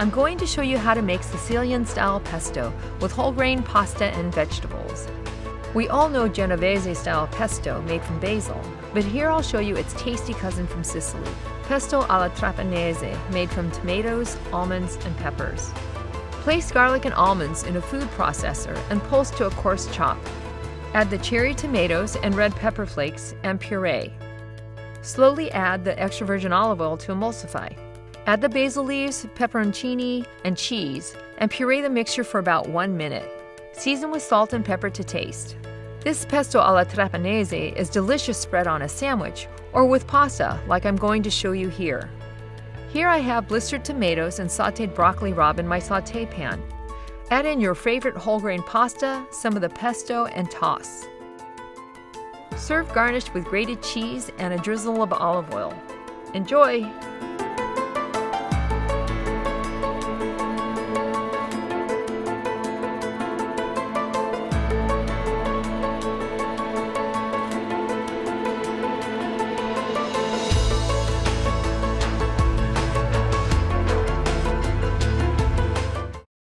I'm going to show you how to make Sicilian style pesto with whole grain pasta and vegetables. We all know Genovese style pesto made from basil, but here I'll show you its tasty cousin from Sicily, pesto alla trapanese made from tomatoes, almonds, and peppers. Place garlic and almonds in a food processor and pulse to a coarse chop. Add the cherry tomatoes and red pepper flakes and puree. Slowly add the extra virgin olive oil to emulsify. Add the basil leaves, pepperoncini, and cheese, and puree the mixture for about one minute. Season with salt and pepper to taste. This pesto alla trapanese is delicious spread on a sandwich or with pasta, like I'm going to show you here. Here I have blistered tomatoes and sauteed broccoli rabe in my saute pan. Add in your favorite whole grain pasta, some of the pesto, and toss. Serve garnished with grated cheese and a drizzle of olive oil. Enjoy!